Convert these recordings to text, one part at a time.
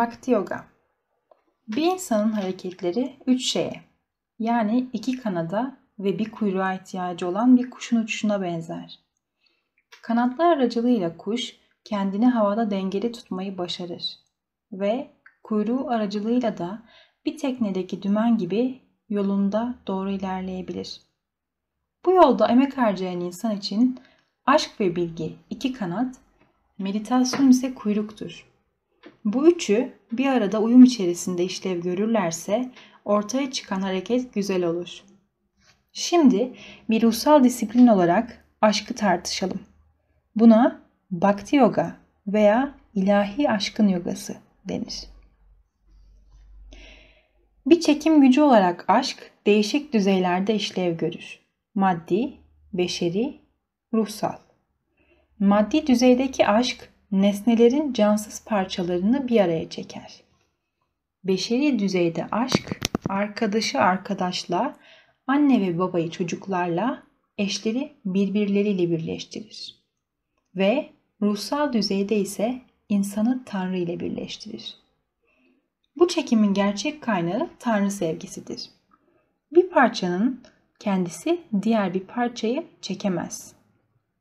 Bhakti Yoga Bir insanın hareketleri üç şeye yani iki kanada ve bir kuyruğa ihtiyacı olan bir kuşun uçuşuna benzer. Kanatlar aracılığıyla kuş kendini havada dengeli tutmayı başarır ve kuyruğu aracılığıyla da bir teknedeki dümen gibi yolunda doğru ilerleyebilir. Bu yolda emek harcayan insan için aşk ve bilgi iki kanat, meditasyon ise kuyruktur. Bu üçü bir arada uyum içerisinde işlev görürlerse ortaya çıkan hareket güzel olur. Şimdi bir ruhsal disiplin olarak aşkı tartışalım. Buna Bhakti Yoga veya ilahi aşkın yogası denir. Bir çekim gücü olarak aşk değişik düzeylerde işlev görür. Maddi, beşeri, ruhsal. Maddi düzeydeki aşk nesnelerin cansız parçalarını bir araya çeker. Beşeri düzeyde aşk arkadaşı arkadaşla, anne ve babayı çocuklarla, eşleri birbirleriyle birleştirir. Ve ruhsal düzeyde ise insanı Tanrı ile birleştirir. Bu çekimin gerçek kaynağı Tanrı sevgisidir. Bir parçanın kendisi diğer bir parçayı çekemez.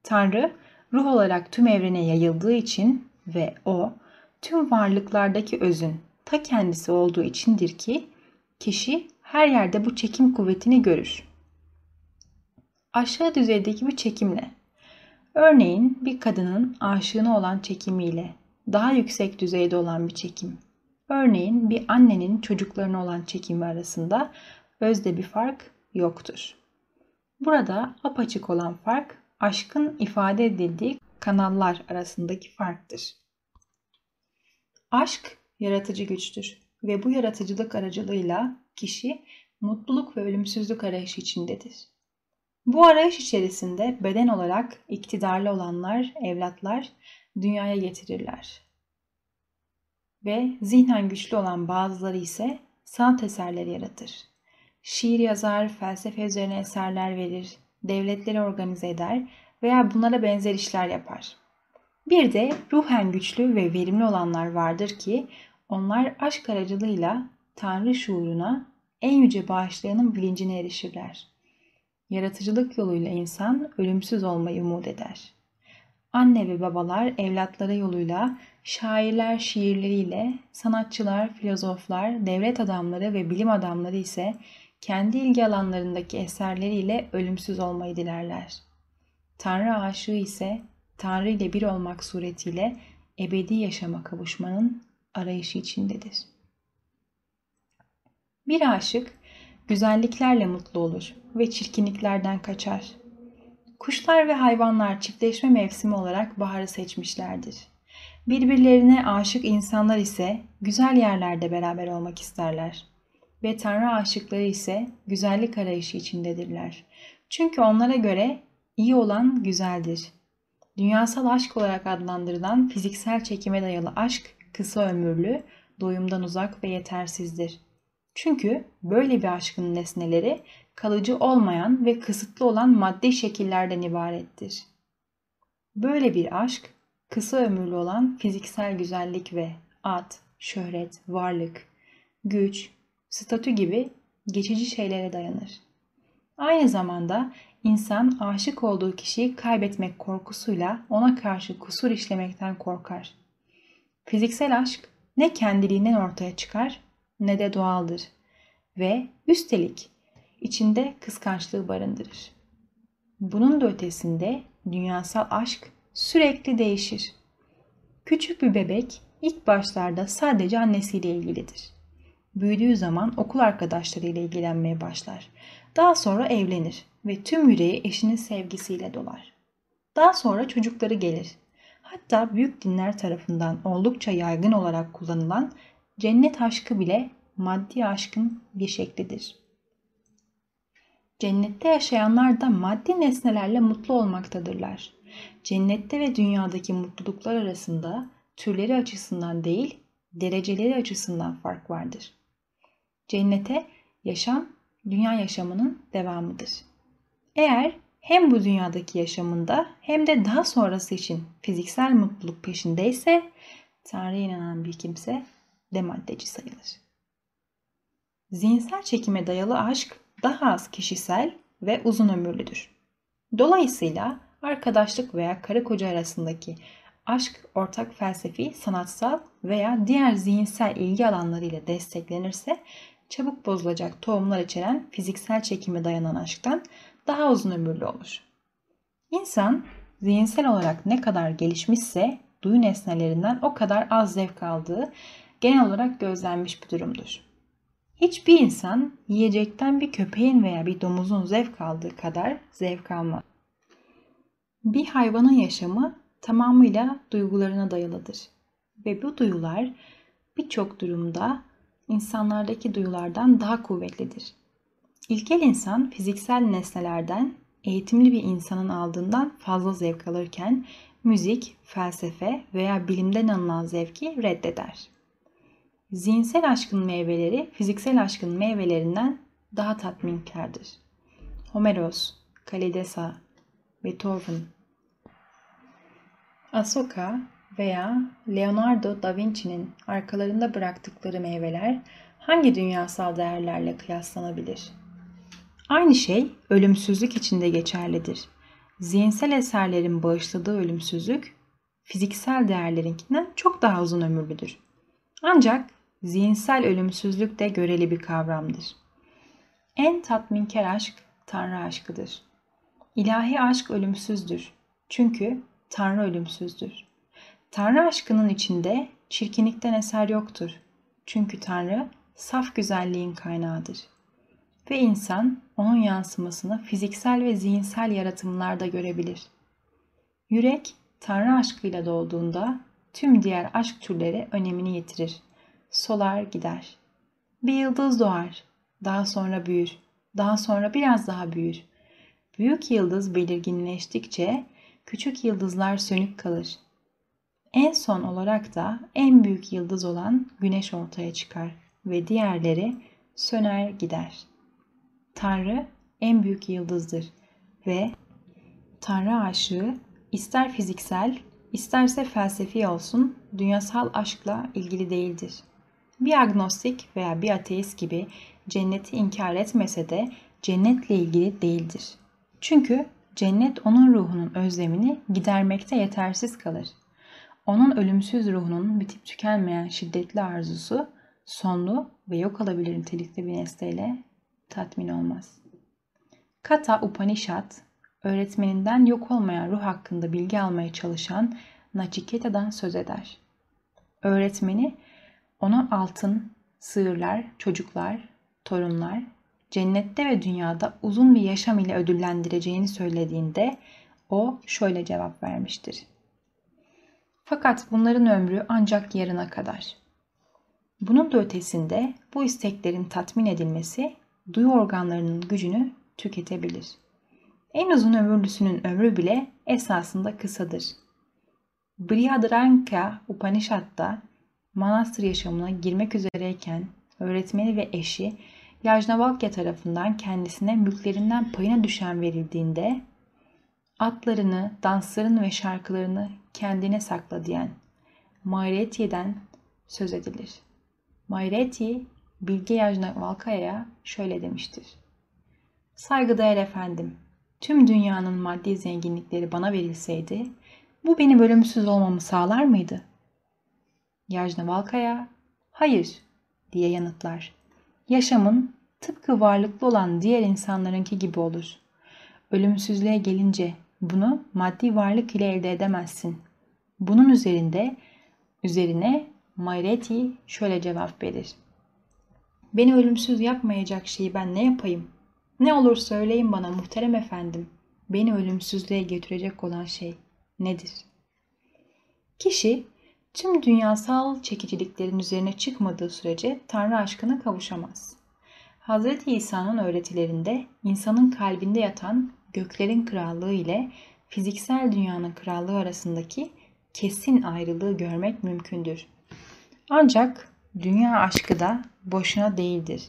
Tanrı ruh olarak tüm evrene yayıldığı için ve o tüm varlıklardaki özün ta kendisi olduğu içindir ki kişi her yerde bu çekim kuvvetini görür. Aşağı düzeydeki bir çekimle, örneğin bir kadının aşığına olan çekimiyle daha yüksek düzeyde olan bir çekim, örneğin bir annenin çocuklarına olan çekimi arasında özde bir fark yoktur. Burada apaçık olan fark aşkın ifade edildiği kanallar arasındaki farktır. Aşk yaratıcı güçtür ve bu yaratıcılık aracılığıyla kişi mutluluk ve ölümsüzlük arayışı içindedir. Bu arayış içerisinde beden olarak iktidarlı olanlar, evlatlar dünyaya getirirler. Ve zihnen güçlü olan bazıları ise sanat eserleri yaratır. Şiir yazar, felsefe üzerine eserler verir, devletleri organize eder veya bunlara benzer işler yapar. Bir de ruhen güçlü ve verimli olanlar vardır ki onlar aşk aracılığıyla Tanrı şuuruna en yüce bağışlayanın bilincine erişirler. Yaratıcılık yoluyla insan ölümsüz olmayı umut eder. Anne ve babalar evlatları yoluyla, şairler şiirleriyle, sanatçılar, filozoflar, devlet adamları ve bilim adamları ise kendi ilgi alanlarındaki eserleriyle ölümsüz olmayı dilerler. Tanrı aşığı ise Tanrı ile bir olmak suretiyle ebedi yaşama kavuşmanın arayışı içindedir. Bir aşık güzelliklerle mutlu olur ve çirkinliklerden kaçar. Kuşlar ve hayvanlar çiftleşme mevsimi olarak baharı seçmişlerdir. Birbirlerine aşık insanlar ise güzel yerlerde beraber olmak isterler. Ve Tanrı aşıkları ise güzellik arayışı içindedirler. Çünkü onlara göre iyi olan güzeldir. Dünyasal aşk olarak adlandırılan fiziksel çekime dayalı aşk kısa ömürlü, doyumdan uzak ve yetersizdir. Çünkü böyle bir aşkın nesneleri kalıcı olmayan ve kısıtlı olan maddi şekillerden ibarettir. Böyle bir aşk kısa ömürlü olan fiziksel güzellik ve ad, şöhret, varlık, güç, statü gibi geçici şeylere dayanır. Aynı zamanda insan aşık olduğu kişiyi kaybetmek korkusuyla ona karşı kusur işlemekten korkar. Fiziksel aşk ne kendiliğinden ortaya çıkar ne de doğaldır ve üstelik içinde kıskançlığı barındırır. Bunun da ötesinde dünyasal aşk sürekli değişir. Küçük bir bebek ilk başlarda sadece annesiyle ilgilidir. Büyüdüğü zaman okul arkadaşlarıyla ilgilenmeye başlar. Daha sonra evlenir ve tüm yüreği eşinin sevgisiyle dolar. Daha sonra çocukları gelir Hatta büyük dinler tarafından oldukça yaygın olarak kullanılan cennet aşkı bile maddi aşkın bir şeklidir. Cennette yaşayanlar da maddi nesnelerle mutlu olmaktadırlar. Cennette ve dünyadaki mutluluklar arasında türleri açısından değil, dereceleri açısından fark vardır. Cennete yaşam dünya yaşamının devamıdır. Eğer hem bu dünyadaki yaşamında hem de daha sonrası için fiziksel mutluluk peşindeyse Tanrı'ya inanan bir kimse demaddeci sayılır. Zihinsel çekime dayalı aşk daha az kişisel ve uzun ömürlüdür. Dolayısıyla arkadaşlık veya karı koca arasındaki aşk ortak felsefi, sanatsal veya diğer zihinsel ilgi alanlarıyla desteklenirse çabuk bozulacak tohumlar içeren fiziksel çekime dayanan aşktan daha uzun ömürlü olur. İnsan zihinsel olarak ne kadar gelişmişse duyu nesnelerinden o kadar az zevk aldığı genel olarak gözlenmiş bir durumdur. Hiçbir insan yiyecekten bir köpeğin veya bir domuzun zevk aldığı kadar zevk almaz. Bir hayvanın yaşamı tamamıyla duygularına dayalıdır. Ve bu duyular birçok durumda insanlardaki duyulardan daha kuvvetlidir. İlkel insan fiziksel nesnelerden eğitimli bir insanın aldığından fazla zevk alırken müzik, felsefe veya bilimden alınan zevki reddeder. Zihinsel aşkın meyveleri fiziksel aşkın meyvelerinden daha tatminkardır. Homeros, Kalidesa, Beethoven, Asoka veya Leonardo da Vinci'nin arkalarında bıraktıkları meyveler hangi dünyasal değerlerle kıyaslanabilir? Aynı şey ölümsüzlük için de geçerlidir. Zihinsel eserlerin bağışladığı ölümsüzlük fiziksel değerlerinkinden çok daha uzun ömürlüdür. Ancak zihinsel ölümsüzlük de göreli bir kavramdır. En tatminkar aşk Tanrı aşkıdır. İlahi aşk ölümsüzdür. Çünkü Tanrı ölümsüzdür. Tanrı aşkının içinde çirkinlikten eser yoktur. Çünkü Tanrı saf güzelliğin kaynağıdır. Ve insan onun yansımasını fiziksel ve zihinsel yaratımlarda görebilir. Yürek Tanrı aşkıyla dolduğunda tüm diğer aşk türleri önemini yitirir. Solar gider. Bir yıldız doğar. Daha sonra büyür. Daha sonra biraz daha büyür. Büyük yıldız belirginleştikçe küçük yıldızlar sönük kalır. En son olarak da en büyük yıldız olan güneş ortaya çıkar ve diğerleri söner gider. Tanrı en büyük yıldızdır ve Tanrı aşığı ister fiziksel isterse felsefi olsun dünyasal aşkla ilgili değildir. Bir agnostik veya bir ateist gibi cenneti inkar etmese de cennetle ilgili değildir. Çünkü cennet onun ruhunun özlemini gidermekte yetersiz kalır. Onun ölümsüz ruhunun bitip tükenmeyen şiddetli arzusu sonlu ve yok olabilir nitelikte bir nesneyle tatmin olmaz. Kata Upanishad, öğretmeninden yok olmayan ruh hakkında bilgi almaya çalışan Nachiketa'dan söz eder. Öğretmeni ona altın, sığırlar, çocuklar, torunlar cennette ve dünyada uzun bir yaşam ile ödüllendireceğini söylediğinde o şöyle cevap vermiştir. Fakat bunların ömrü ancak yarına kadar. Bunun da ötesinde bu isteklerin tatmin edilmesi duyu organlarının gücünü tüketebilir. En uzun ömürlüsünün ömrü bile esasında kısadır. Brihadranka Upanishad'da manastır yaşamına girmek üzereyken öğretmeni ve eşi Yajnavalkya tarafından kendisine mülklerinden payına düşen verildiğinde atlarını, danslarını ve şarkılarını kendine sakla diyen Mayreti'den söz edilir. Mayreti Bilge Yajnavalkya'ya şöyle demiştir. Saygıdeğer efendim, tüm dünyanın maddi zenginlikleri bana verilseydi, bu benim ölümsüz olmamı sağlar mıydı? Yajnavalkaya, hayır diye yanıtlar yaşamın tıpkı varlıklı olan diğer insanlarınki gibi olur. Ölümsüzlüğe gelince bunu maddi varlık ile elde edemezsin. Bunun üzerinde üzerine Mayreti şöyle cevap verir. Beni ölümsüz yapmayacak şeyi ben ne yapayım? Ne olur söyleyin bana muhterem efendim. Beni ölümsüzlüğe götürecek olan şey nedir? Kişi tüm dünyasal çekiciliklerin üzerine çıkmadığı sürece Tanrı aşkına kavuşamaz. Hz. İsa'nın öğretilerinde insanın kalbinde yatan göklerin krallığı ile fiziksel dünyanın krallığı arasındaki kesin ayrılığı görmek mümkündür. Ancak dünya aşkı da boşuna değildir.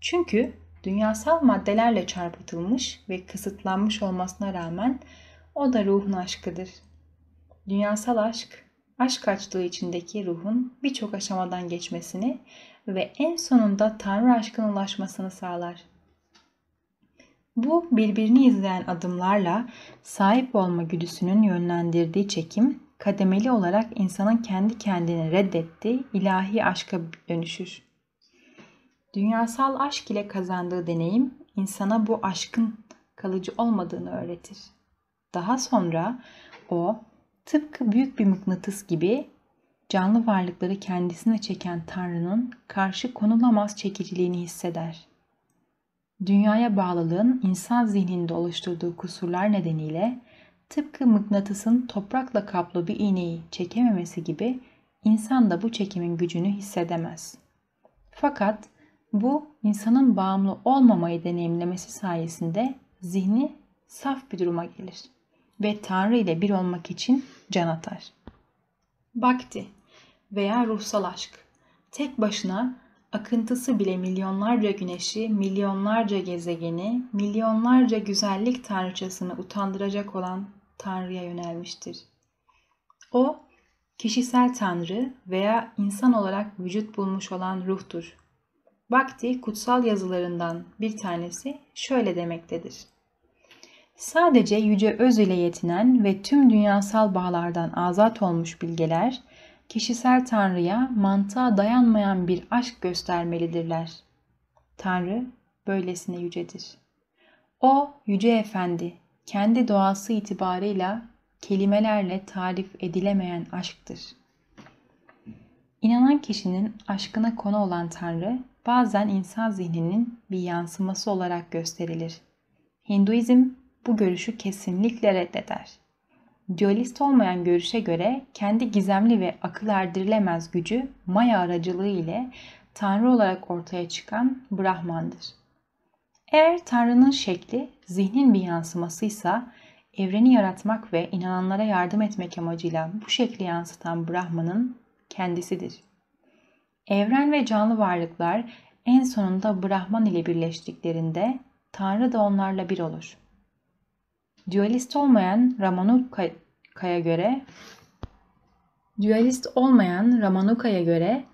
Çünkü dünyasal maddelerle çarpıtılmış ve kısıtlanmış olmasına rağmen o da ruhun aşkıdır. Dünyasal aşk aşk açlığı içindeki ruhun birçok aşamadan geçmesini ve en sonunda Tanrı aşkına ulaşmasını sağlar. Bu birbirini izleyen adımlarla sahip olma güdüsünün yönlendirdiği çekim kademeli olarak insanın kendi kendini reddettiği ilahi aşka dönüşür. Dünyasal aşk ile kazandığı deneyim insana bu aşkın kalıcı olmadığını öğretir. Daha sonra o tıpkı büyük bir mıknatıs gibi canlı varlıkları kendisine çeken Tanrı'nın karşı konulamaz çekiciliğini hisseder. Dünyaya bağlılığın insan zihninde oluşturduğu kusurlar nedeniyle tıpkı mıknatısın toprakla kaplı bir iğneyi çekememesi gibi insan da bu çekimin gücünü hissedemez. Fakat bu insanın bağımlı olmamayı deneyimlemesi sayesinde zihni saf bir duruma gelir ve Tanrı ile bir olmak için can atar. Bakti veya ruhsal aşk tek başına akıntısı bile milyonlarca güneşi, milyonlarca gezegeni, milyonlarca güzellik tanrıçasını utandıracak olan Tanrı'ya yönelmiştir. O, kişisel Tanrı veya insan olarak vücut bulmuş olan ruhtur. Bakti kutsal yazılarından bir tanesi şöyle demektedir. Sadece yüce öz ile yetinen ve tüm dünyasal bağlardan azat olmuş bilgeler, kişisel Tanrı'ya mantığa dayanmayan bir aşk göstermelidirler. Tanrı böylesine yücedir. O yüce efendi, kendi doğası itibarıyla kelimelerle tarif edilemeyen aşktır. İnanan kişinin aşkına konu olan Tanrı bazen insan zihninin bir yansıması olarak gösterilir. Hinduizm bu görüşü kesinlikle reddeder. Dualist olmayan görüşe göre kendi gizemli ve akıl erdirilemez gücü Maya aracılığı ile Tanrı olarak ortaya çıkan Brahman'dır. Eğer Tanrı'nın şekli zihnin bir yansımasıysa evreni yaratmak ve inananlara yardım etmek amacıyla bu şekli yansıtan Brahman'ın kendisidir. Evren ve canlı varlıklar en sonunda Brahman ile birleştiklerinde Tanrı da onlarla bir olur. Dualist olmayan Ramanuka'ya göre Dualist olmayan Ramanuka'ya göre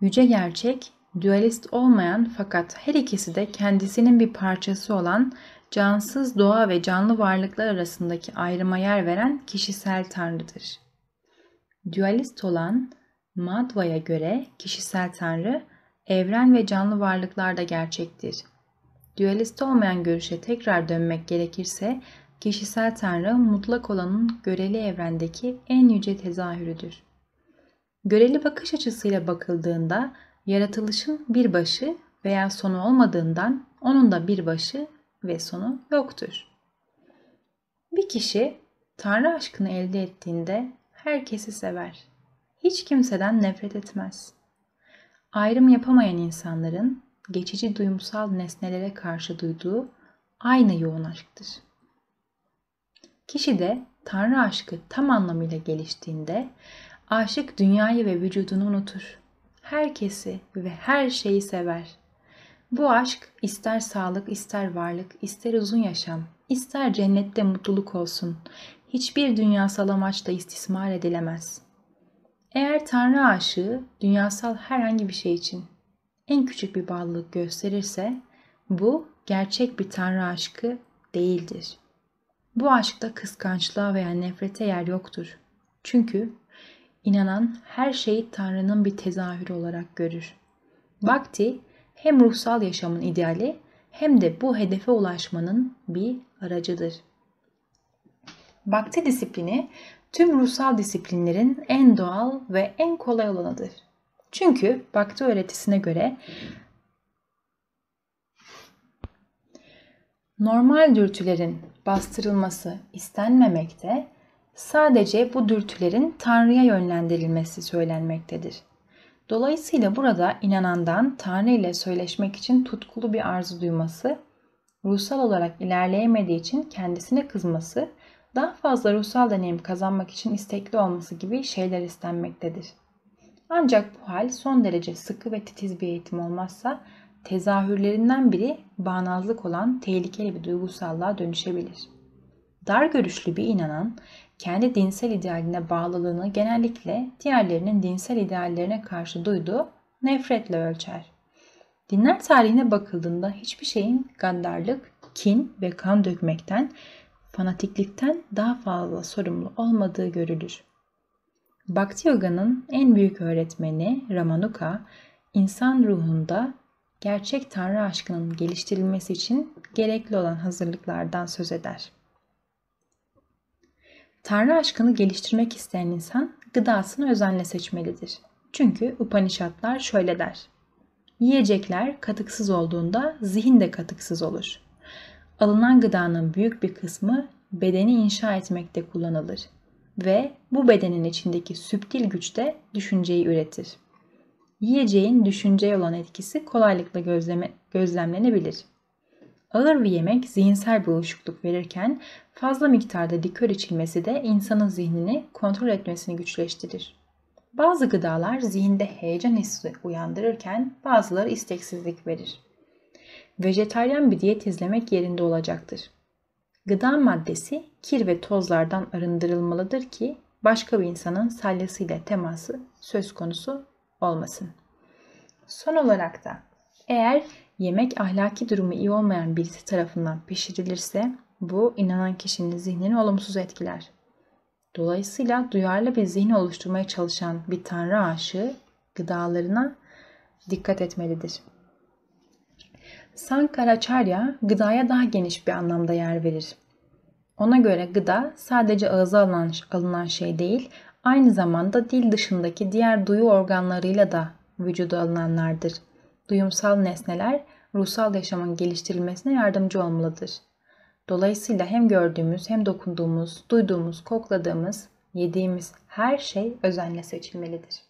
yüce gerçek, dualist olmayan fakat her ikisi de kendisinin bir parçası olan cansız doğa ve canlı varlıklar arasındaki ayrıma yer veren kişisel tanrıdır. Dualist olan Madhva'ya göre kişisel tanrı evren ve canlı varlıklarda gerçektir. Dualist olmayan görüşe tekrar dönmek gerekirse kişisel tanrı mutlak olanın göreli evrendeki en yüce tezahürüdür. Göreli bakış açısıyla bakıldığında yaratılışın bir başı veya sonu olmadığından onun da bir başı ve sonu yoktur. Bir kişi Tanrı aşkını elde ettiğinde herkesi sever. Hiç kimseden nefret etmez. Ayrım yapamayan insanların geçici duyumsal nesnelere karşı duyduğu aynı yoğun aşktır. Kişi de Tanrı aşkı tam anlamıyla geliştiğinde aşık dünyayı ve vücudunu unutur. Herkesi ve her şeyi sever. Bu aşk ister sağlık, ister varlık, ister uzun yaşam, ister cennette mutluluk olsun. Hiçbir dünyasal amaçla istismar edilemez. Eğer Tanrı aşığı dünyasal herhangi bir şey için en küçük bir bağlılık gösterirse bu gerçek bir Tanrı aşkı değildir. Bu aşkta kıskançlığa veya nefrete yer yoktur. Çünkü inanan her şeyi Tanrı'nın bir tezahürü olarak görür. Bhakti hem ruhsal yaşamın ideali hem de bu hedefe ulaşmanın bir aracıdır. Bhakti disiplini tüm ruhsal disiplinlerin en doğal ve en kolay olanıdır. Çünkü Bhakti öğretisine göre normal dürtülerin bastırılması istenmemekte, sadece bu dürtülerin Tanrı'ya yönlendirilmesi söylenmektedir. Dolayısıyla burada inanandan Tanrı ile söyleşmek için tutkulu bir arzu duyması, ruhsal olarak ilerleyemediği için kendisine kızması, daha fazla ruhsal deneyim kazanmak için istekli olması gibi şeyler istenmektedir. Ancak bu hal son derece sıkı ve titiz bir eğitim olmazsa tezahürlerinden biri bağnazlık olan tehlikeli bir duygusallığa dönüşebilir. Dar görüşlü bir inanan kendi dinsel idealine bağlılığını genellikle diğerlerinin dinsel ideallerine karşı duyduğu nefretle ölçer. Dinler tarihine bakıldığında hiçbir şeyin gaddarlık, kin ve kan dökmekten, fanatiklikten daha fazla sorumlu olmadığı görülür. Bhakti Yoga'nın en büyük öğretmeni Ramanuka, insan ruhunda gerçek Tanrı aşkının geliştirilmesi için gerekli olan hazırlıklardan söz eder. Tanrı aşkını geliştirmek isteyen insan gıdasını özenle seçmelidir. Çünkü Upanishadlar şöyle der. Yiyecekler katıksız olduğunda zihin de katıksız olur. Alınan gıdanın büyük bir kısmı bedeni inşa etmekte kullanılır ve bu bedenin içindeki süptil güç de düşünceyi üretir. Yiyeceğin düşünceye olan etkisi kolaylıkla gözleme, gözlemlenebilir. Ağır bir yemek zihinsel bir uyuşukluk verirken fazla miktarda likör içilmesi de insanın zihnini kontrol etmesini güçleştirir. Bazı gıdalar zihinde heyecan hissi uyandırırken bazıları isteksizlik verir. Vejetaryen bir diyet izlemek yerinde olacaktır. Gıda maddesi kir ve tozlardan arındırılmalıdır ki başka bir insanın salyasıyla teması söz konusu olmasın. Son olarak da eğer yemek ahlaki durumu iyi olmayan birisi tarafından pişirilirse bu inanan kişinin zihnini olumsuz etkiler. Dolayısıyla duyarlı bir zihin oluşturmaya çalışan bir tanrı aşığı gıdalarına dikkat etmelidir. Sankaracharya gıdaya daha geniş bir anlamda yer verir. Ona göre gıda sadece ağza alınan, alınan şey değil, aynı zamanda dil dışındaki diğer duyu organlarıyla da vücuda alınanlardır. Duyumsal nesneler ruhsal yaşamın geliştirilmesine yardımcı olmalıdır. Dolayısıyla hem gördüğümüz hem dokunduğumuz, duyduğumuz, kokladığımız, yediğimiz her şey özenle seçilmelidir.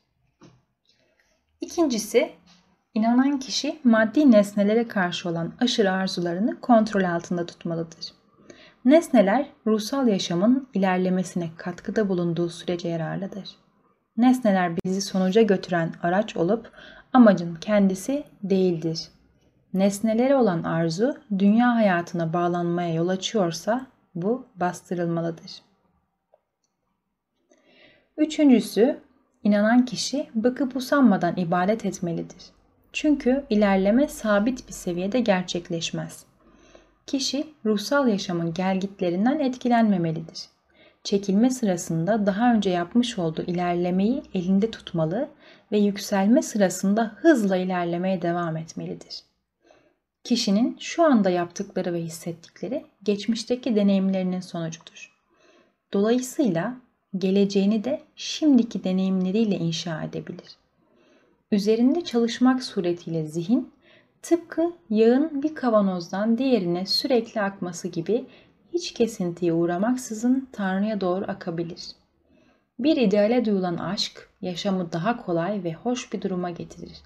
İkincisi, inanan kişi maddi nesnelere karşı olan aşırı arzularını kontrol altında tutmalıdır. Nesneler ruhsal yaşamın ilerlemesine katkıda bulunduğu sürece yararlıdır. Nesneler bizi sonuca götüren araç olup amacın kendisi değildir. Nesnelere olan arzu dünya hayatına bağlanmaya yol açıyorsa bu bastırılmalıdır. Üçüncüsü, inanan kişi bıkıp usanmadan ibadet etmelidir. Çünkü ilerleme sabit bir seviyede gerçekleşmez. Kişi ruhsal yaşamın gelgitlerinden etkilenmemelidir. Çekilme sırasında daha önce yapmış olduğu ilerlemeyi elinde tutmalı ve yükselme sırasında hızla ilerlemeye devam etmelidir. Kişinin şu anda yaptıkları ve hissettikleri geçmişteki deneyimlerinin sonucudur. Dolayısıyla geleceğini de şimdiki deneyimleriyle inşa edebilir. Üzerinde çalışmak suretiyle zihin tıpkı yağın bir kavanozdan diğerine sürekli akması gibi hiç kesintiye uğramaksızın Tanrı'ya doğru akabilir. Bir ideale duyulan aşk yaşamı daha kolay ve hoş bir duruma getirir.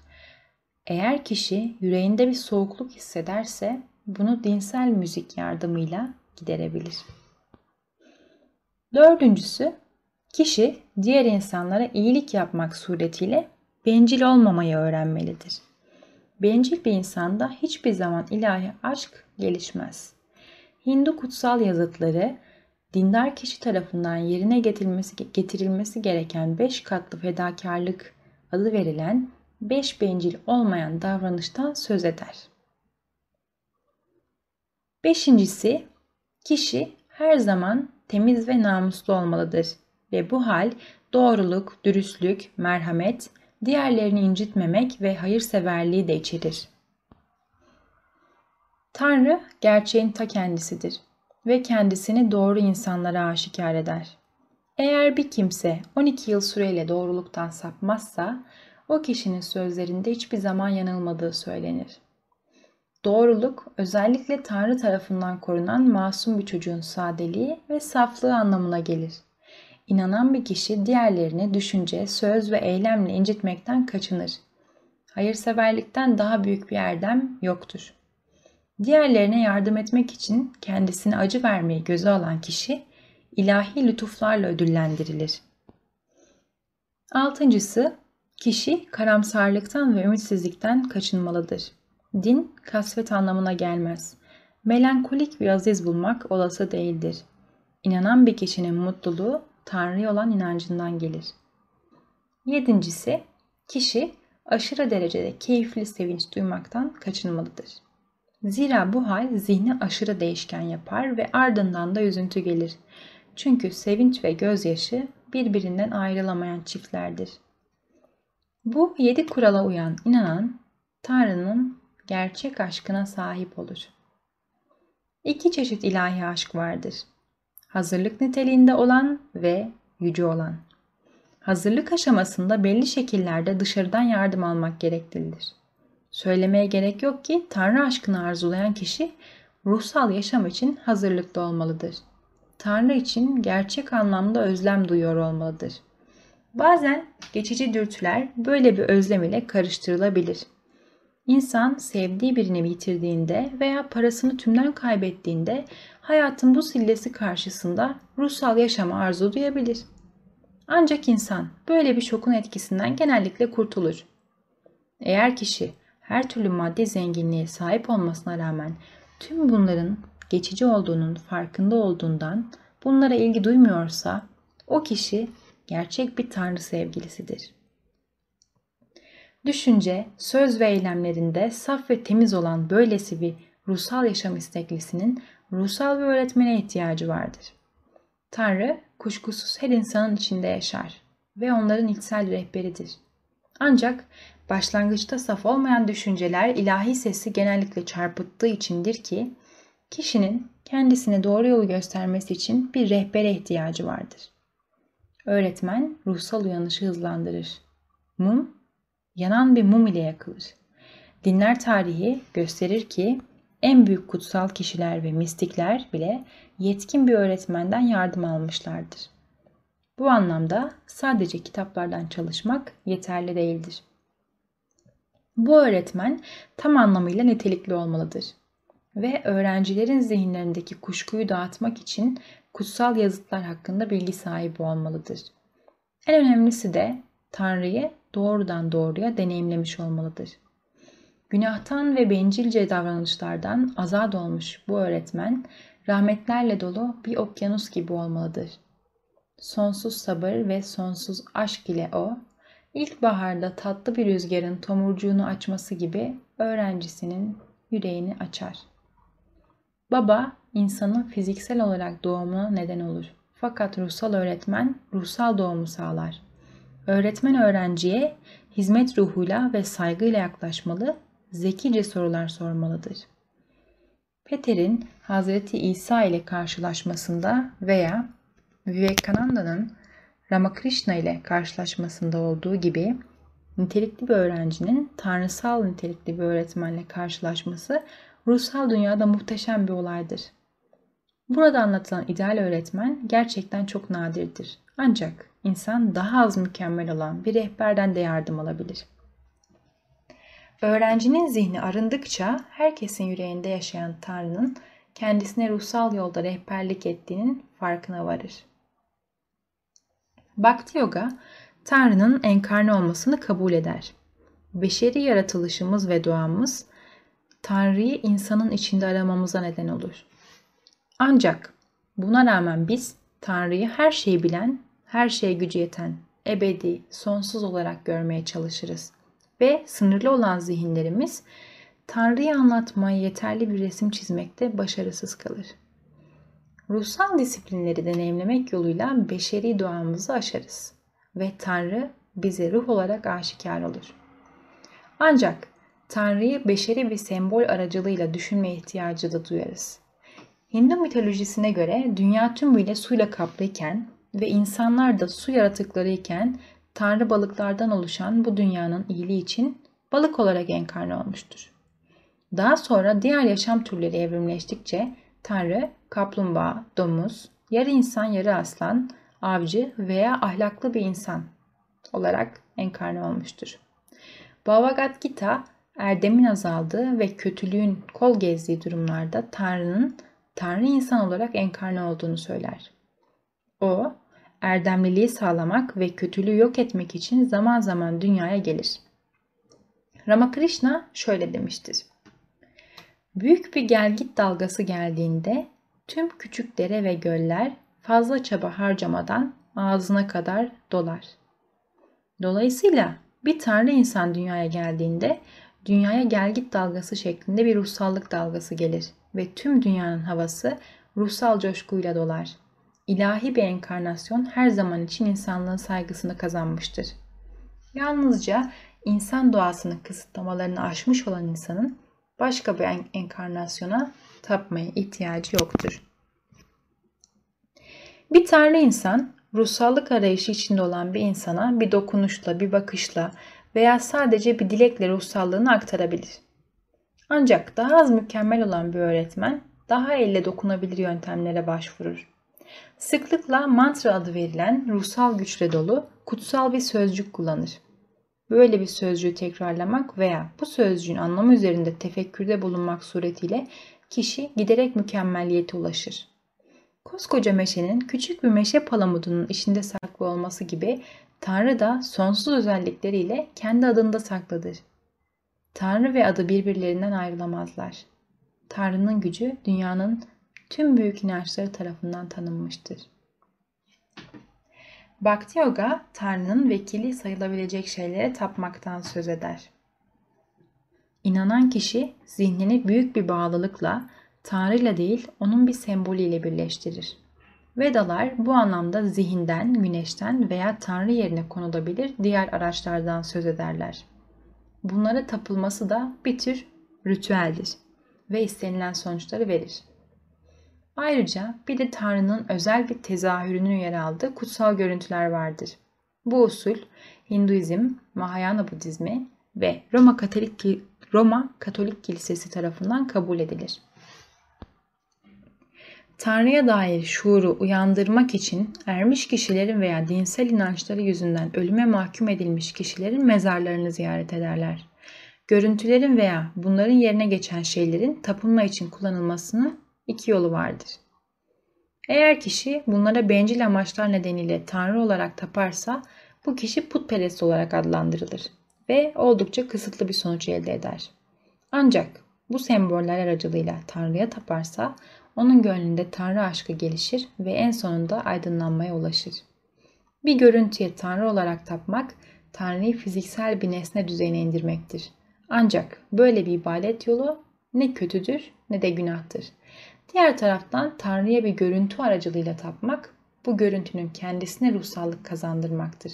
Eğer kişi yüreğinde bir soğukluk hissederse bunu dinsel müzik yardımıyla giderebilir. Dördüncüsü, kişi diğer insanlara iyilik yapmak suretiyle bencil olmamayı öğrenmelidir. Bencil bir insanda hiçbir zaman ilahi aşk gelişmez. Hindu kutsal yazıtları dindar kişi tarafından yerine getirilmesi, getirilmesi gereken beş katlı fedakarlık adı verilen beş bencil olmayan davranıştan söz eder. Beşincisi, kişi her zaman temiz ve namuslu olmalıdır ve bu hal doğruluk, dürüstlük, merhamet, diğerlerini incitmemek ve hayırseverliği de içerir. Tanrı gerçeğin ta kendisidir ve kendisini doğru insanlara aşikar eder. Eğer bir kimse 12 yıl süreyle doğruluktan sapmazsa o kişinin sözlerinde hiçbir zaman yanılmadığı söylenir. Doğruluk özellikle Tanrı tarafından korunan masum bir çocuğun sadeliği ve saflığı anlamına gelir. İnanan bir kişi diğerlerini düşünce, söz ve eylemle incitmekten kaçınır. Hayırseverlikten daha büyük bir erdem yoktur. Diğerlerine yardım etmek için kendisine acı vermeyi göze alan kişi ilahi lütuflarla ödüllendirilir. Altıncısı, kişi karamsarlıktan ve ümitsizlikten kaçınmalıdır. Din kasvet anlamına gelmez. Melankolik bir aziz bulmak olası değildir. inanan bir kişinin mutluluğu Tanrı'ya olan inancından gelir. Yedincisi, kişi aşırı derecede keyifli sevinç duymaktan kaçınmalıdır. Zira bu hal zihni aşırı değişken yapar ve ardından da üzüntü gelir. Çünkü sevinç ve gözyaşı birbirinden ayrılamayan çiftlerdir. Bu yedi kurala uyan inanan Tanrı'nın gerçek aşkına sahip olur. İki çeşit ilahi aşk vardır. Hazırlık niteliğinde olan ve yüce olan. Hazırlık aşamasında belli şekillerde dışarıdan yardım almak gereklidir. Söylemeye gerek yok ki Tanrı aşkını arzulayan kişi ruhsal yaşam için hazırlıklı olmalıdır. Tanrı için gerçek anlamda özlem duyuyor olmalıdır. Bazen geçici dürtüler böyle bir özlem ile karıştırılabilir. İnsan sevdiği birini bitirdiğinde veya parasını tümden kaybettiğinde hayatın bu sillesi karşısında ruhsal yaşama arzu duyabilir. Ancak insan böyle bir şokun etkisinden genellikle kurtulur. Eğer kişi her türlü maddi zenginliğe sahip olmasına rağmen tüm bunların geçici olduğunun farkında olduğundan bunlara ilgi duymuyorsa o kişi gerçek bir tanrı sevgilisidir. Düşünce, söz ve eylemlerinde saf ve temiz olan böylesi bir ruhsal yaşam isteklisinin ruhsal bir öğretmene ihtiyacı vardır. Tanrı kuşkusuz her insanın içinde yaşar ve onların içsel rehberidir. Ancak başlangıçta saf olmayan düşünceler ilahi sesi genellikle çarpıttığı içindir ki kişinin kendisine doğru yolu göstermesi için bir rehbere ihtiyacı vardır. Öğretmen ruhsal uyanışı hızlandırır. Mum, yanan bir mum ile yakılır. Dinler tarihi gösterir ki en büyük kutsal kişiler ve mistikler bile yetkin bir öğretmenden yardım almışlardır. Bu anlamda sadece kitaplardan çalışmak yeterli değildir. Bu öğretmen tam anlamıyla nitelikli olmalıdır ve öğrencilerin zihinlerindeki kuşkuyu dağıtmak için kutsal yazıtlar hakkında bilgi sahibi olmalıdır. En önemlisi de Tanrı'yı doğrudan doğruya deneyimlemiş olmalıdır. Günahtan ve bencilce davranışlardan azat olmuş bu öğretmen rahmetlerle dolu bir okyanus gibi olmalıdır. Sonsuz sabır ve sonsuz aşk ile o, ilkbaharda tatlı bir rüzgarın tomurcuğunu açması gibi öğrencisinin yüreğini açar. Baba, insanın fiziksel olarak doğumuna neden olur. Fakat ruhsal öğretmen ruhsal doğumu sağlar. Öğretmen öğrenciye hizmet ruhuyla ve saygıyla yaklaşmalı, zekice sorular sormalıdır. Peter'in Hazreti İsa ile karşılaşmasında veya Vivekananda'nın Ramakrishna ile karşılaşmasında olduğu gibi nitelikli bir öğrencinin tanrısal nitelikli bir öğretmenle karşılaşması ruhsal dünyada muhteşem bir olaydır. Burada anlatılan ideal öğretmen gerçekten çok nadirdir. Ancak insan daha az mükemmel olan bir rehberden de yardım alabilir. Öğrencinin zihni arındıkça herkesin yüreğinde yaşayan Tanrı'nın kendisine ruhsal yolda rehberlik ettiğinin farkına varır. Bhakti Yoga, Tanrı'nın enkarne olmasını kabul eder. Beşeri yaratılışımız ve doğamız Tanrı'yı insanın içinde aramamıza neden olur. Ancak buna rağmen biz Tanrı'yı her şeyi bilen, her şeye gücü yeten, ebedi, sonsuz olarak görmeye çalışırız. Ve sınırlı olan zihinlerimiz Tanrı'yı anlatmaya yeterli bir resim çizmekte başarısız kalır. Ruhsal disiplinleri deneyimlemek yoluyla beşeri doğamızı aşarız ve Tanrı bize ruh olarak aşikar olur. Ancak Tanrı'yı beşeri bir sembol aracılığıyla düşünme ihtiyacı da duyarız. Hindu mitolojisine göre dünya tümüyle suyla kaplıyken ve insanlar da su yaratıkları iken Tanrı balıklardan oluşan bu dünyanın iyiliği için balık olarak enkarne olmuştur. Daha sonra diğer yaşam türleri evrimleştikçe Tanrı kaplumbağa, domuz, yarı insan yarı aslan, avcı veya ahlaklı bir insan olarak enkarne olmuştur. Bhagavad Gita erdemin azaldığı ve kötülüğün kol gezdiği durumlarda Tanrı'nın Tanrı insan olarak enkarne olduğunu söyler. O, erdemliliği sağlamak ve kötülüğü yok etmek için zaman zaman dünyaya gelir. Ramakrishna şöyle demiştir. Büyük bir gelgit dalgası geldiğinde tüm küçük dere ve göller fazla çaba harcamadan ağzına kadar dolar. Dolayısıyla bir tanrı insan dünyaya geldiğinde dünyaya gelgit dalgası şeklinde bir ruhsallık dalgası gelir ve tüm dünyanın havası ruhsal coşkuyla dolar. İlahi bir enkarnasyon her zaman için insanlığın saygısını kazanmıştır. Yalnızca insan doğasının kısıtlamalarını aşmış olan insanın başka bir enkarnasyona tapmaya ihtiyacı yoktur. Bir tanrı insan ruhsallık arayışı içinde olan bir insana bir dokunuşla, bir bakışla veya sadece bir dilekle ruhsallığını aktarabilir. Ancak daha az mükemmel olan bir öğretmen daha elle dokunabilir yöntemlere başvurur. Sıklıkla mantra adı verilen ruhsal güçle dolu kutsal bir sözcük kullanır. Böyle bir sözcüğü tekrarlamak veya bu sözcüğün anlamı üzerinde tefekkürde bulunmak suretiyle kişi giderek mükemmelliyete ulaşır. Koskoca meşenin küçük bir meşe palamudunun içinde saklı olması gibi Tanrı da sonsuz özellikleriyle kendi adında saklıdır. Tanrı ve adı birbirlerinden ayrılamazlar. Tanrı'nın gücü dünyanın tüm büyük inançları tarafından tanınmıştır. Bhakti Yoga, Tanrı'nın vekili sayılabilecek şeylere tapmaktan söz eder. İnanan kişi zihnini büyük bir bağlılıkla Tanrı'yla değil onun bir sembolüyle birleştirir. Vedalar bu anlamda zihinden, güneşten veya Tanrı yerine konulabilir diğer araçlardan söz ederler. Bunlara tapılması da bir tür ritüeldir ve istenilen sonuçları verir. Ayrıca bir de Tanrı'nın özel bir tezahürünün yer aldığı kutsal görüntüler vardır. Bu usul Hinduizm, Mahayana Budizmi ve Roma Katolik Roma Katolik Kilisesi tarafından kabul edilir. Tanrı'ya dair şuuru uyandırmak için ermiş kişilerin veya dinsel inançları yüzünden ölüme mahkum edilmiş kişilerin mezarlarını ziyaret ederler. Görüntülerin veya bunların yerine geçen şeylerin tapınma için kullanılmasını iki yolu vardır. Eğer kişi bunlara bencil amaçlar nedeniyle Tanrı olarak taparsa bu kişi putperest olarak adlandırılır ve oldukça kısıtlı bir sonuç elde eder. Ancak bu semboller aracılığıyla Tanrı'ya taparsa onun gönlünde Tanrı aşkı gelişir ve en sonunda aydınlanmaya ulaşır. Bir görüntüye Tanrı olarak tapmak, Tanrı'yı fiziksel bir nesne düzeyine indirmektir. Ancak böyle bir ibadet yolu ne kötüdür ne de günahtır. Diğer taraftan Tanrı'ya bir görüntü aracılığıyla tapmak, bu görüntünün kendisine ruhsallık kazandırmaktır.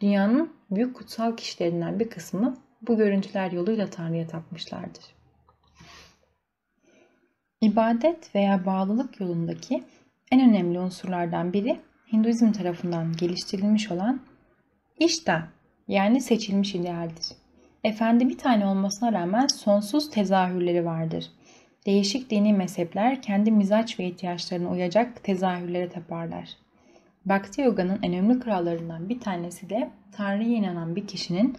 Dünyanın büyük kutsal kişilerinden bir kısmı bu görüntüler yoluyla Tanrı'ya tapmışlardır. İbadet veya bağlılık yolundaki en önemli unsurlardan biri Hinduizm tarafından geliştirilmiş olan işta yani seçilmiş idealdir. Efendi bir tane olmasına rağmen sonsuz tezahürleri vardır. Değişik dini mezhepler kendi mizaç ve ihtiyaçlarına uyacak tezahürlere taparlar. Bhakti Yoga'nın en önemli krallarından bir tanesi de Tanrı'ya inanan bir kişinin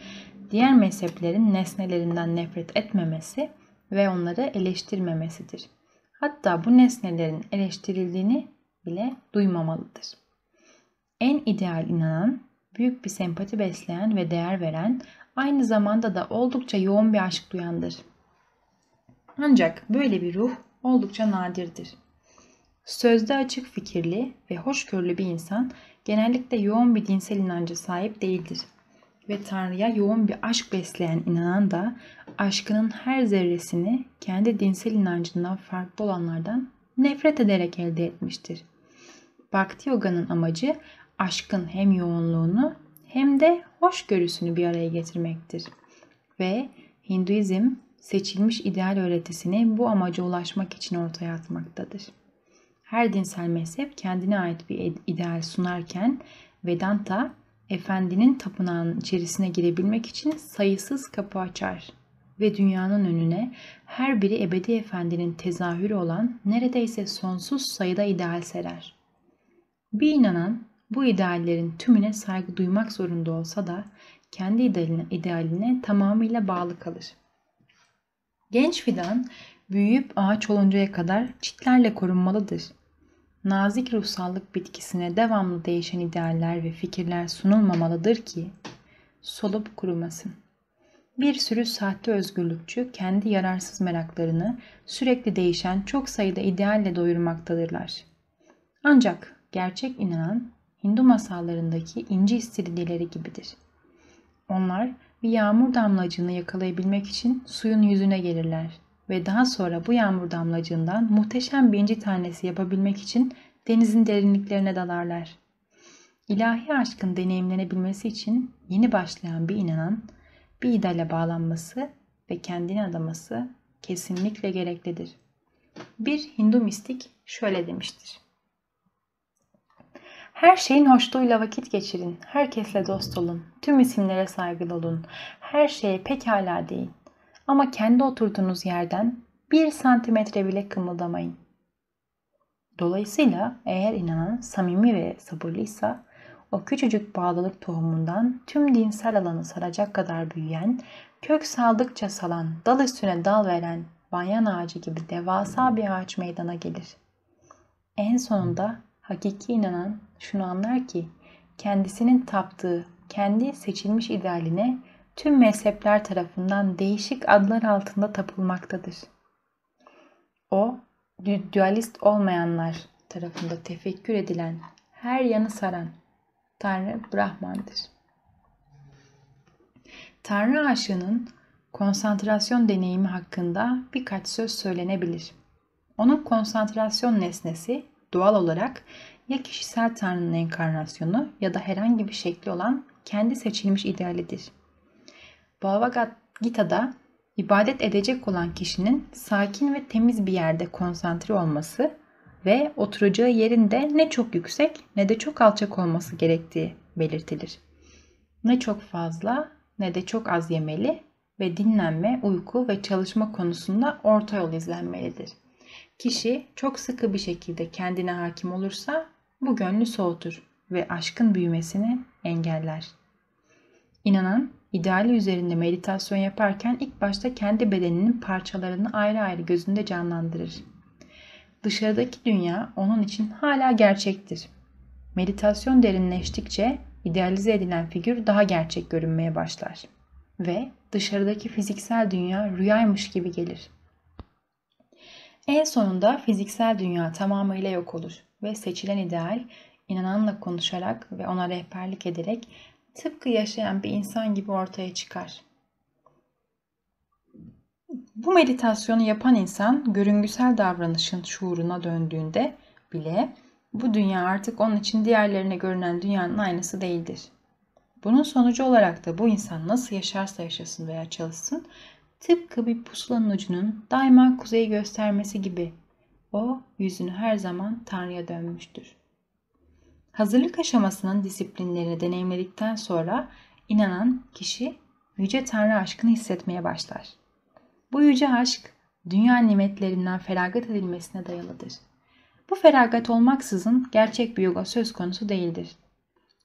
diğer mezheplerin nesnelerinden nefret etmemesi ve onları eleştirmemesidir. Hatta bu nesnelerin eleştirildiğini bile duymamalıdır. En ideal inanan, büyük bir sempati besleyen ve değer veren, aynı zamanda da oldukça yoğun bir aşk duyandır. Ancak böyle bir ruh oldukça nadirdir. Sözde açık fikirli ve hoşgörülü bir insan genellikle yoğun bir dinsel inancı sahip değildir. Ve Tanrı'ya yoğun bir aşk besleyen inanan da aşkının her zerresini kendi dinsel inancından farklı olanlardan nefret ederek elde etmiştir. Bhakti Yoga'nın amacı aşkın hem yoğunluğunu hem de hoşgörüsünü bir araya getirmektir. Ve Hinduizm seçilmiş ideal öğretisini bu amaca ulaşmak için ortaya atmaktadır. Her dinsel mezhep kendine ait bir ideal sunarken Vedanta, efendinin tapınağının içerisine girebilmek için sayısız kapı açar ve dünyanın önüne her biri ebedi efendinin tezahürü olan neredeyse sonsuz sayıda ideal serer. Bir inanan bu ideallerin tümüne saygı duymak zorunda olsa da kendi idealine, idealine tamamıyla bağlı kalır. Genç fidan büyüyüp ağaç oluncaya kadar çitlerle korunmalıdır. Nazik ruhsallık bitkisine devamlı değişen idealler ve fikirler sunulmamalıdır ki solup kurumasın. Bir sürü sahte özgürlükçü kendi yararsız meraklarını sürekli değişen çok sayıda idealle doyurmaktadırlar. Ancak gerçek inanan Hindu masallarındaki inci istiridyeleri gibidir. Onlar bir yağmur damlacığını yakalayabilmek için suyun yüzüne gelirler ve daha sonra bu yağmur damlacığından muhteşem bir inci tanesi yapabilmek için denizin derinliklerine dalarlar. İlahi aşkın deneyimlenebilmesi için yeni başlayan bir inanan bir ideale bağlanması ve kendini adaması kesinlikle gereklidir. Bir Hindu mistik şöyle demiştir. Her şeyin hoşluğuyla vakit geçirin, herkesle dost olun, tüm isimlere saygılı olun, her şeye pekala deyin. Ama kendi oturduğunuz yerden bir santimetre bile kımıldamayın. Dolayısıyla eğer inanan samimi ve sabırlıysa o küçücük bağlılık tohumundan tüm dinsel alanı saracak kadar büyüyen, kök saldıkça salan, dal üstüne dal veren banyan ağacı gibi devasa bir ağaç meydana gelir. En sonunda hakiki inanan şunu anlar ki kendisinin taptığı, kendi seçilmiş idealine tüm mezhepler tarafından değişik adlar altında tapılmaktadır. O, dualist olmayanlar tarafında tefekkür edilen, her yanı saran Tanrı Brahman'dır. Tanrı aşığının konsantrasyon deneyimi hakkında birkaç söz söylenebilir. Onun konsantrasyon nesnesi doğal olarak ya kişisel Tanrı'nın enkarnasyonu ya da herhangi bir şekli olan kendi seçilmiş idealidir. Bhagavad Gita'da ibadet edecek olan kişinin sakin ve temiz bir yerde konsantre olması ve oturacağı yerinde ne çok yüksek ne de çok alçak olması gerektiği belirtilir. Ne çok fazla ne de çok az yemeli ve dinlenme, uyku ve çalışma konusunda orta yol izlenmelidir. Kişi çok sıkı bir şekilde kendine hakim olursa bu gönlü soğutur ve aşkın büyümesini engeller. İnanan, ideali üzerinde meditasyon yaparken ilk başta kendi bedeninin parçalarını ayrı ayrı gözünde canlandırır. Dışarıdaki dünya onun için hala gerçektir. Meditasyon derinleştikçe idealize edilen figür daha gerçek görünmeye başlar ve dışarıdaki fiziksel dünya rüyaymış gibi gelir. En sonunda fiziksel dünya tamamıyla yok olur ve seçilen ideal inananla konuşarak ve ona rehberlik ederek tıpkı yaşayan bir insan gibi ortaya çıkar. Bu meditasyonu yapan insan görüngüsel davranışın şuuruna döndüğünde bile bu dünya artık onun için diğerlerine görünen dünyanın aynısı değildir. Bunun sonucu olarak da bu insan nasıl yaşarsa yaşasın veya çalışsın tıpkı bir pusulanın ucunun daima kuzeyi göstermesi gibi o yüzünü her zaman Tanrı'ya dönmüştür. Hazırlık aşamasının disiplinlerini deneyimledikten sonra inanan kişi yüce Tanrı aşkını hissetmeye başlar. Bu yüce aşk dünya nimetlerinden feragat edilmesine dayalıdır. Bu feragat olmaksızın gerçek bir yoga söz konusu değildir.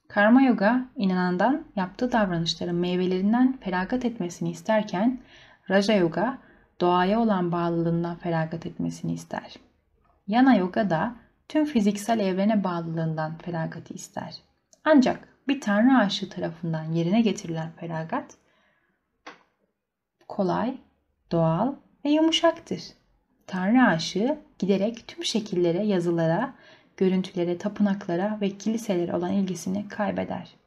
Karma yoga inanandan yaptığı davranışların meyvelerinden feragat etmesini isterken Raja yoga doğaya olan bağlılığından feragat etmesini ister. Yana yoga da tüm fiziksel evrene bağlılığından feragatı ister. Ancak bir tanrı aşığı tarafından yerine getirilen feragat kolay, doğal ve yumuşaktır. Tanrı aşığı giderek tüm şekillere, yazılara, görüntülere, tapınaklara ve kiliselere olan ilgisini kaybeder.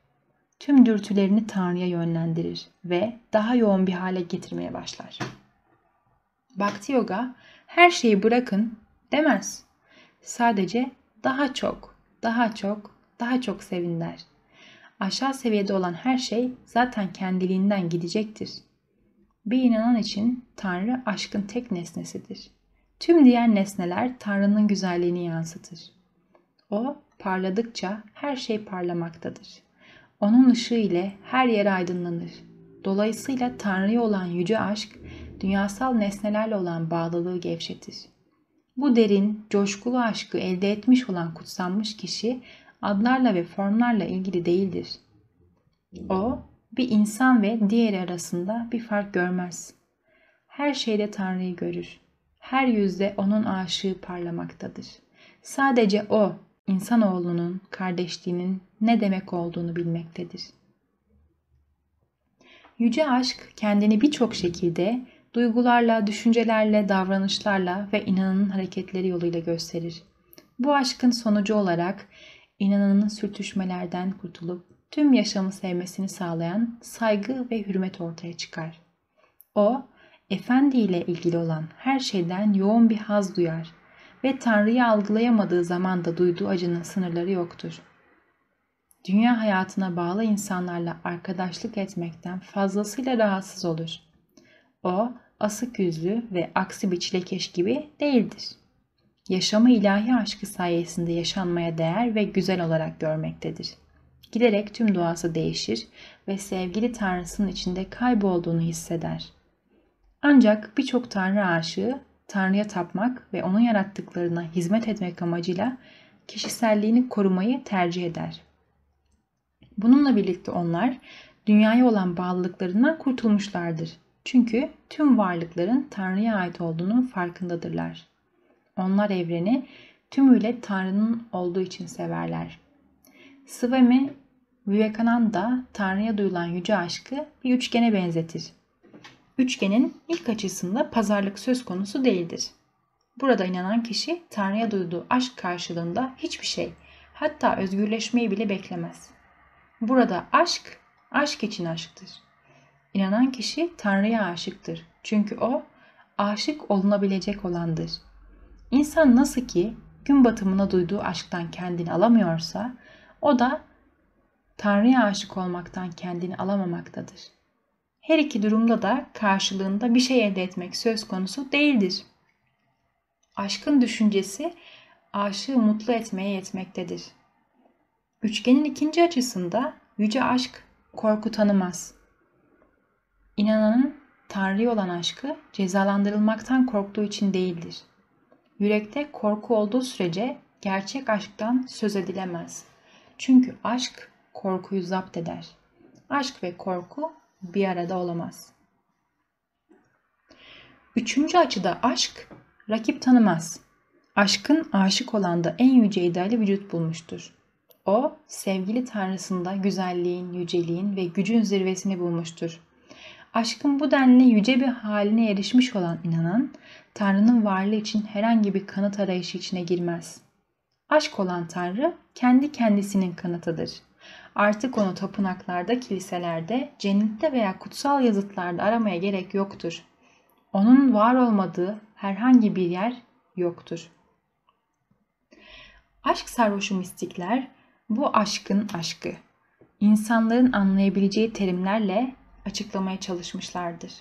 Tüm dürtülerini Tanrı'ya yönlendirir ve daha yoğun bir hale getirmeye başlar. Bhakti Yoga her şeyi bırakın demez. Sadece daha çok, daha çok, daha çok sevin der. Aşağı seviyede olan her şey zaten kendiliğinden gidecektir. Bir inanan için Tanrı aşkın tek nesnesidir. Tüm diğer nesneler Tanrı'nın güzelliğini yansıtır. O parladıkça her şey parlamaktadır. Onun ışığı ile her yer aydınlanır. Dolayısıyla Tanrı'ya olan yüce aşk, dünyasal nesnelerle olan bağlılığı gevşetir. Bu derin, coşkulu aşkı elde etmiş olan kutsanmış kişi adlarla ve formlarla ilgili değildir. O, bir insan ve diğeri arasında bir fark görmez. Her şeyde Tanrı'yı görür. Her yüzde onun aşığı parlamaktadır. Sadece o, insanoğlunun, kardeşliğinin ne demek olduğunu bilmektedir. Yüce aşk kendini birçok şekilde duygularla, düşüncelerle, davranışlarla ve inanın hareketleri yoluyla gösterir. Bu aşkın sonucu olarak inananın sürtüşmelerden kurtulup tüm yaşamı sevmesini sağlayan saygı ve hürmet ortaya çıkar. O, Efendi ile ilgili olan her şeyden yoğun bir haz duyar ve Tanrı'yı algılayamadığı zaman da duyduğu acının sınırları yoktur. Dünya hayatına bağlı insanlarla arkadaşlık etmekten fazlasıyla rahatsız olur. O, asık yüzlü ve aksi bir çilekeş gibi değildir. Yaşamı ilahi aşkı sayesinde yaşanmaya değer ve güzel olarak görmektedir. Giderek tüm doğası değişir ve sevgili Tanrısının içinde kaybolduğunu hisseder. Ancak birçok Tanrı aşığı Tanrı'ya tapmak ve onun yarattıklarına hizmet etmek amacıyla kişiselliğini korumayı tercih eder. Bununla birlikte onlar dünyaya olan bağlılıklarından kurtulmuşlardır. Çünkü tüm varlıkların Tanrı'ya ait olduğunun farkındadırlar. Onlar evreni tümüyle Tanrı'nın olduğu için severler. Swami Vivekananda Tanrı'ya duyulan yüce aşkı bir üçgene benzetir. Üçgenin ilk açısında pazarlık söz konusu değildir. Burada inanan kişi Tanrı'ya duyduğu aşk karşılığında hiçbir şey, hatta özgürleşmeyi bile beklemez. Burada aşk, aşk için aşktır. İnanan kişi Tanrı'ya aşıktır. Çünkü o, aşık olunabilecek olandır. İnsan nasıl ki gün batımına duyduğu aşktan kendini alamıyorsa, o da Tanrı'ya aşık olmaktan kendini alamamaktadır. Her iki durumda da karşılığında bir şey elde etmek söz konusu değildir. Aşkın düşüncesi aşığı mutlu etmeye yetmektedir. Üçgenin ikinci açısında yüce aşk korku tanımaz. İnananın Tanrı'ya olan aşkı cezalandırılmaktan korktuğu için değildir. Yürekte korku olduğu sürece gerçek aşktan söz edilemez. Çünkü aşk korkuyu zapt eder. Aşk ve korku bir arada olamaz. Üçüncü açıda aşk rakip tanımaz. Aşkın aşık olan da en yüce ideali vücut bulmuştur. O, sevgili tanrısında güzelliğin, yüceliğin ve gücün zirvesini bulmuştur. Aşkın bu denli yüce bir haline erişmiş olan inanan, Tanrı'nın varlığı için herhangi bir kanıt arayışı içine girmez. Aşk olan Tanrı, kendi kendisinin kanıtıdır. Artık onu tapınaklarda, kiliselerde, cennette veya kutsal yazıtlarda aramaya gerek yoktur. Onun var olmadığı herhangi bir yer yoktur. Aşk sarhoşu mistikler bu aşkın aşkı, insanların anlayabileceği terimlerle açıklamaya çalışmışlardır.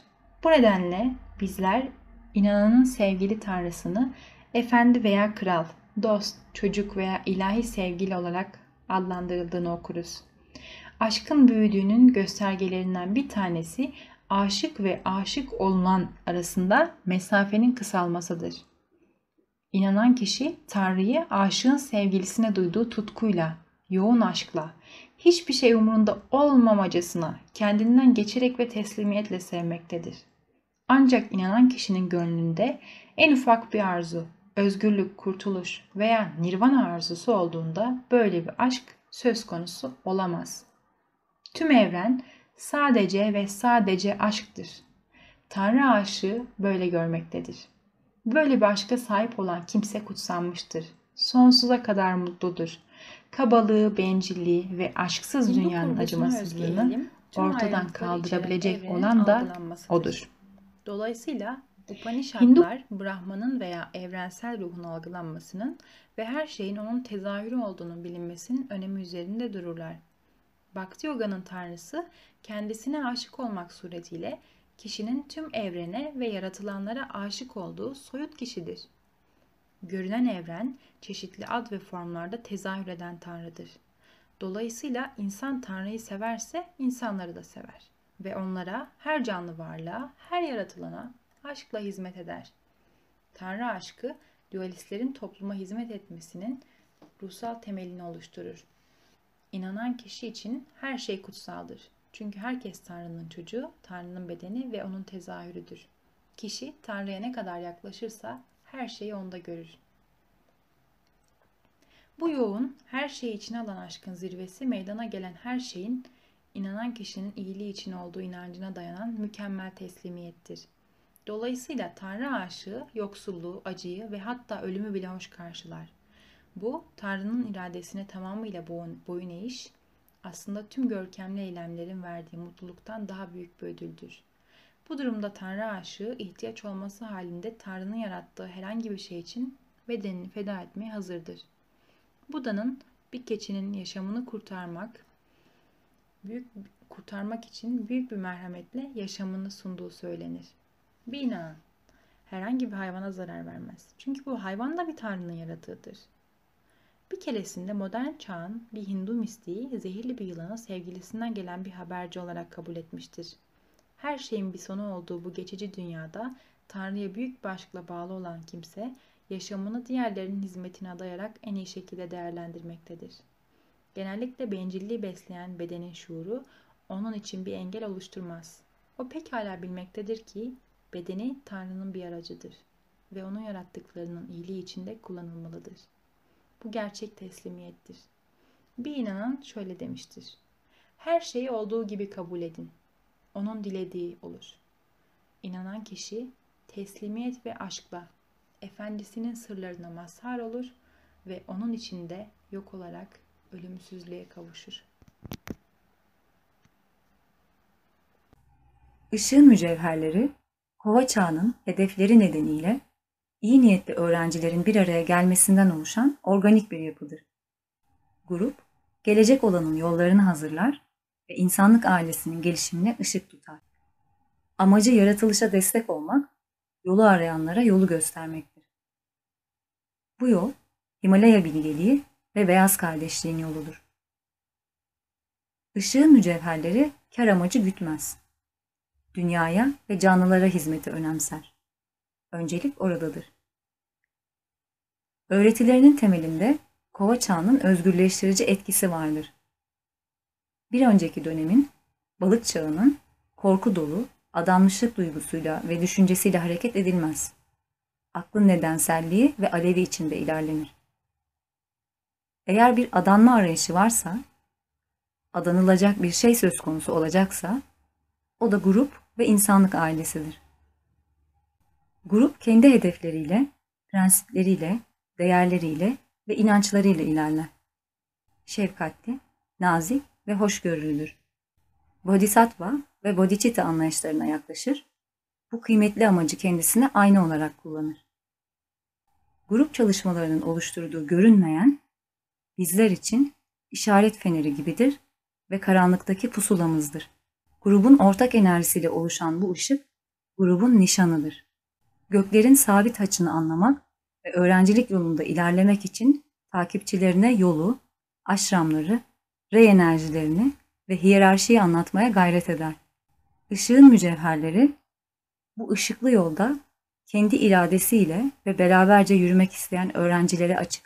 Bu nedenle bizler inananın sevgili tanrısını efendi veya kral, dost, çocuk veya ilahi sevgili olarak adlandırıldığını okuruz. Aşkın büyüdüğünün göstergelerinden bir tanesi aşık ve aşık olunan arasında mesafenin kısalmasıdır. İnanan kişi Tanrı'yı aşığın sevgilisine duyduğu tutkuyla, yoğun aşkla, hiçbir şey umurunda olmamacasına kendinden geçerek ve teslimiyetle sevmektedir. Ancak inanan kişinin gönlünde en ufak bir arzu, özgürlük, kurtuluş veya nirvana arzusu olduğunda böyle bir aşk söz konusu olamaz. Tüm evren sadece ve sadece aşktır. Tanrı aşığı böyle görmektedir. Böyle bir aşka sahip olan kimse kutsanmıştır. Sonsuza kadar mutludur. Kabalığı, bencilliği ve aşksız dünyanın acımasızlığını ortadan kaldırabilecek olan da odur. Dolayısıyla Upanishadlar Hindu... Brahman'ın veya evrensel ruhun algılanmasının ve her şeyin onun tezahürü olduğunun bilinmesinin önemi üzerinde dururlar. Bhakti Yoga'nın tanrısı kendisine aşık olmak suretiyle kişinin tüm evrene ve yaratılanlara aşık olduğu soyut kişidir. Görünen evren çeşitli ad ve formlarda tezahür eden tanrıdır. Dolayısıyla insan tanrıyı severse insanları da sever ve onlara, her canlı varlığa, her yaratılana aşkla hizmet eder. Tanrı aşkı dualistlerin topluma hizmet etmesinin ruhsal temelini oluşturur. İnanan kişi için her şey kutsaldır. Çünkü herkes Tanrı'nın çocuğu, Tanrı'nın bedeni ve onun tezahürüdür. Kişi Tanrı'ya ne kadar yaklaşırsa her şeyi onda görür. Bu yoğun, her şeyi içine alan aşkın zirvesi meydana gelen her şeyin inanan kişinin iyiliği için olduğu inancına dayanan mükemmel teslimiyettir. Dolayısıyla Tanrı aşığı yoksulluğu, acıyı ve hatta ölümü bile hoş karşılar. Bu, Tanrı'nın iradesine tamamıyla boyun eğiş, aslında tüm görkemli eylemlerin verdiği mutluluktan daha büyük bir ödüldür. Bu durumda Tanrı aşığı ihtiyaç olması halinde Tanrı'nın yarattığı herhangi bir şey için bedenini feda etmeye hazırdır. Buda'nın bir keçinin yaşamını kurtarmak, büyük kurtarmak için büyük bir merhametle yaşamını sunduğu söylenir. Bir inan, herhangi bir hayvana zarar vermez. Çünkü bu hayvan da bir tanrının yaratığıdır. Bir keresinde modern çağın bir Hindu mistiği zehirli bir yılanı sevgilisinden gelen bir haberci olarak kabul etmiştir. Her şeyin bir sonu olduğu bu geçici dünyada Tanrı'ya büyük bir aşkla bağlı olan kimse yaşamını diğerlerinin hizmetine adayarak en iyi şekilde değerlendirmektedir. Genellikle bencilliği besleyen bedenin şuuru onun için bir engel oluşturmaz. O pekala bilmektedir ki bedeni Tanrı'nın bir aracıdır ve onun yarattıklarının iyiliği içinde kullanılmalıdır. Bu gerçek teslimiyettir. Bir inanan şöyle demiştir. Her şeyi olduğu gibi kabul edin. Onun dilediği olur. İnanan kişi teslimiyet ve aşkla efendisinin sırlarına mazhar olur ve onun içinde yok olarak ölümsüzlüğe kavuşur. Işığın mücevherleri, kova çağının hedefleri nedeniyle iyi niyetli öğrencilerin bir araya gelmesinden oluşan organik bir yapıdır. Grup, gelecek olanın yollarını hazırlar ve insanlık ailesinin gelişimine ışık tutar. Amacı yaratılışa destek olmak, yolu arayanlara yolu göstermektir. Bu yol, Himalaya bilgeliği ve beyaz kardeşliğin yoludur. Işığın mücevherleri kar amacı gütmez. Dünyaya ve canlılara hizmeti önemser. Öncelik oradadır. Öğretilerinin temelinde kova çağının özgürleştirici etkisi vardır. Bir önceki dönemin, balık çağının korku dolu, adanmışlık duygusuyla ve düşüncesiyle hareket edilmez. Aklın nedenselliği ve alevi içinde ilerlenir. Eğer bir adanma arayışı varsa, adanılacak bir şey söz konusu olacaksa, o da grup ve insanlık ailesidir. Grup kendi hedefleriyle, prensipleriyle, değerleriyle ve inançlarıyla ilerler. Şefkatli, nazik ve hoşgörülüdür. Bodhisattva ve Bodhicitta anlayışlarına yaklaşır, bu kıymetli amacı kendisine aynı olarak kullanır. Grup çalışmalarının oluşturduğu görünmeyen, bizler için işaret feneri gibidir ve karanlıktaki pusulamızdır. Grubun ortak enerjisiyle oluşan bu ışık, grubun nişanıdır. Göklerin sabit açını anlamak ve öğrencilik yolunda ilerlemek için takipçilerine yolu, aşramları, rey enerjilerini ve hiyerarşiyi anlatmaya gayret eder. Işığın mücevherleri bu ışıklı yolda kendi iradesiyle ve beraberce yürümek isteyen öğrencilere açıktır.